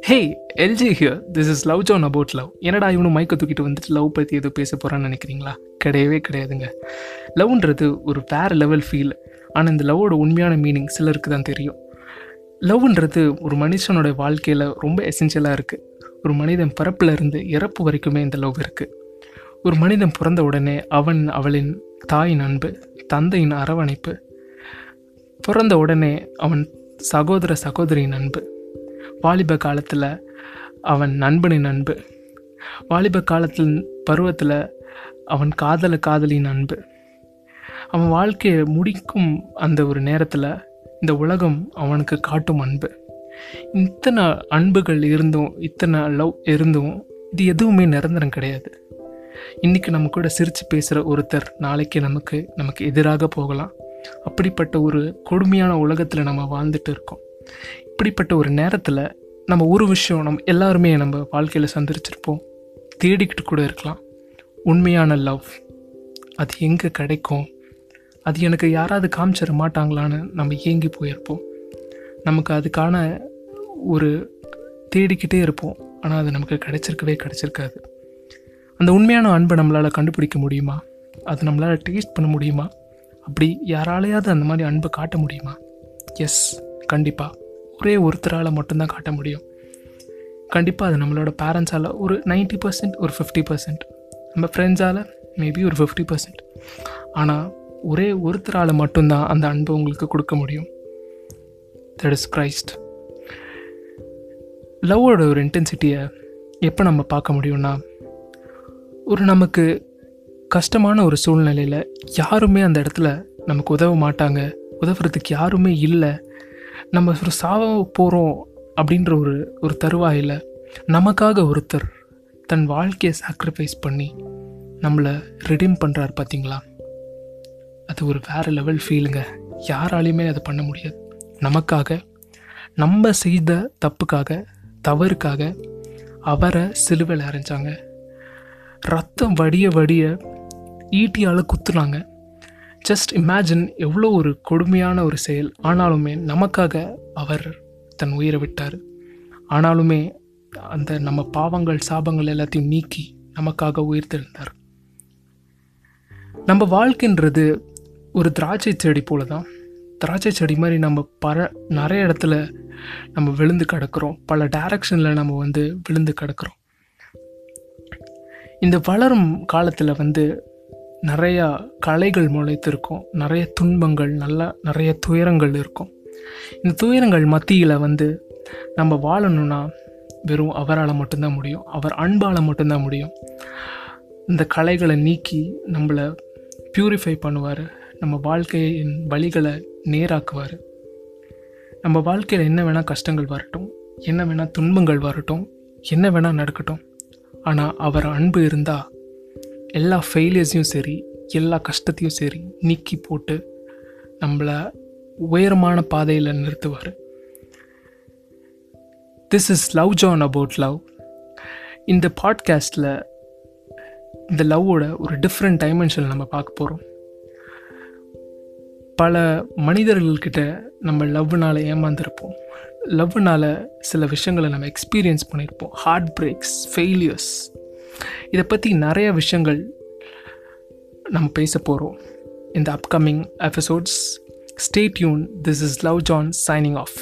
Hey LG here this is love John about love என்னடா இவனு மைக்கை தூக்கிட்டு வந்துட்டு லவ் பற்றி எதுவும் பேச போகிறான்னு நினைக்கிறீங்களா? கிடையவே கிடையாதுங்க. லவ்ன்றது ஒரு வேறு லெவல் ஃபீல் ஆனால் இந்த லவ்வோட உண்மையான மீனிங் சிலருக்கு தான் தெரியும். லவ்ன்றது ஒரு மனுஷனோட வாழ்க்கையில் ரொம்ப எசென்ஷியலாக இருக்குது ஒரு மனிதன் பிறப்பில் இருந்து இறப்பு வரைக்குமே இந்த லவ் இருக்குது ஒரு மனிதன் பிறந்த உடனே அவன் அவளின் தாயின் அன்பு தந்தையின் அரவணைப்பு பிறந்த உடனே அவன் சகோதர சகோதரியின் அன்பு. வாலிப காலத்தில் அவன் நண்பனின் அன்பு. வாலிப காலத்தில் பருவத்தில் அவன் காதல காதலின் அன்பு. அவன் வாழ்க்கையை முடிக்கும் அந்த ஒரு நேரத்தில் இந்த உலகம் அவனுக்கு காட்டும் அன்பு. இத்தனை அன்புகள் இருந்தும் இத்தனை லவ் இருந்தும் இது எதுவுமே நிரந்தரம் கிடையாது. இன்றைக்கி நம்ம கூட சிரித்து பேசுகிற ஒருத்தர் நாளைக்கு நமக்கு நமக்கு எதிராக போகலாம். அப்படிப்பட்ட ஒரு கொடுமையான உலகத்தில் நம்ம வாழ்ந்துட்டு இருக்கோம். இப்படிப்பட்ட ஒரு நேரத்தில் நம்ம ஒரு விஷயம் நம்ம எல்லாருமே நம்ம வாழ்க்கையில் சந்திச்சிருப்போம் தேடிக்கிட்டு கூட இருக்கலாம். உண்மையான லவ். அது எங்கே கிடைக்கும்? அது எனக்கு யாராவது காமிச்சிட மாட்டாங்களான்னு நம்ம ஏங்கி போயிருப்போம். நமக்கு அதுக்கான ஒரு தேடிக்கிட்டே இருப்போம். ஆனால் அது நமக்கு கிடைச்சிருக்கவே கிடைச்சிருக்காது. அந்த உண்மையான அன்பை நம்மளால் கண்டுபிடிக்க முடியுமா? அது நம்மளால் டேஸ்ட் பண்ண முடியுமா? அப்படி யாராலையாவது அந்த மாதிரி அன்பை காட்ட முடியுமா? எஸ் கண்டிப்பாக ஒரே ஒருத்தரால் மட்டும்தான் காட்ட முடியும். கண்டிப்பாக அது நம்மளோட பேரண்ட்ஸால் ஒரு நைன்ட்டி பர்சன்ட் ஒரு ஃபிஃப்டி பர்சன்ட் நம்ம ஃப்ரெண்ட்ஸால் மேபி ஒரு ஃபிஃப்டி பர்சன்ட் ஆனால் ஒரே ஒருத்தரால் மட்டும்தான் அந்த அன்பை உங்களுக்கு கொடுக்க முடியும். தட் இஸ் கிரைஸ்ட் லவ்வோட ஒரு இன்டென்சிட்டியை எப்போ நம்ம பார்க்க முடியும்னா ஒரு நமக்கு கஷ்டமான ஒரு சூழ்நிலையில் யாருமே அந்த இடத்துல நமக்கு உதவ மாட்டாங்க. உதவுறதுக்கு யாருமே இல்லை. நம்ம ஒரு சாவ போகிறோம் அப்படின்ற ஒரு ஒரு தருவாயில் நமக்காக ஒருத்தர் தன் வாழ்க்கையை சாக்ரிஃபைஸ் பண்ணி நம்மளை ரிடீம் பண்ணுறாரு பார்த்தீங்களா அது ஒரு வேறு லெவல் ஃபீலுங்க யாராலையுமே அதை பண்ண முடியாது. நமக்காக நம்ம செய்த தப்புக்காக தவறுக்காக அவரை சிலுவையில் அரைஞ்சாங்க ரத்தம் வடிய வடிய ஈட்டியால் குத்துனாங்க. ஜஸ்ட் இமேஜின் எவ்வளோ ஒரு கொடுமையான ஒரு செயல். ஆனாலுமே நமக்காக அவர் தன் உயிரை விட்டார். ஆனாலுமே அந்த நம்ம பாவங்கள் சாபங்கள் எல்லாத்தையும் நீக்கி நமக்காக உயிர் தெழுந்தார் நம்ம வாழ்க்கைன்றது ஒரு திராட்சை செடி போல தான் திராட்சை செடி மாதிரி நம்ம பல நிறைய இடத்துல நம்ம விழுந்து கிடக்கிறோம். பல டைரக்ஷனில் நம்ம வந்து விழுந்து கிடக்கிறோம். இந்த வளரும் காலத்தில் வந்து நிறையா கலைகள் முளைத்திருக்கும். நிறைய துன்பங்கள் நல்லா நிறைய துயரங்கள் இருக்கும். இந்த துயரங்கள் மத்தியில் வந்து நம்ம வாழணும்னா வெறும் அவரால் மட்டும்தான் முடியும். அவர் அன்பால் மட்டும்தான் முடியும். இந்த கலைகளை நீக்கி நம்மளை ப்யூரிஃபை பண்ணுவார். நம்ம வாழ்க்கையின் வழிகளை நேராக்குவார். நம்ம வாழ்க்கையில் என்ன வேணால் கஷ்டங்கள் வரட்டும். என்ன வேணால் துன்பங்கள் வரட்டும். என்ன வேணால் நடக்கட்டும். ஆனால் அவர் அன்பு இருந்தால் எல்லா ஃபெயிலியர்ஸையும் சரி எல்லா கஷ்டத்தையும் சரி நீக்கி போட்டு நம்மளை உயரமான பாதையில் நிறுத்துவார். This is love John about love இந்த பாட்காஸ்டில் இந்த லவ்வோட ஒரு டிஃப்ரெண்ட் டைமென்ஷன் நம்ம பார்க்க போகிறோம் பல மனிதர்கள்கிட்ட நம்ம லவ்னால் ஏமாந்துருப்போம். லவ்னால் சில விஷயங்களை நம்ம எக்ஸ்பீரியன்ஸ் பண்ணியிருப்போம் ஹார்ட் பிரேக்ஸ் ஃபெயிலியர்ஸ் இதை பற்றி நிறைய விஷயங்கள் நம்ம பேச போகிறோம் இந்த upcoming episodes stay tuned this is love John signing off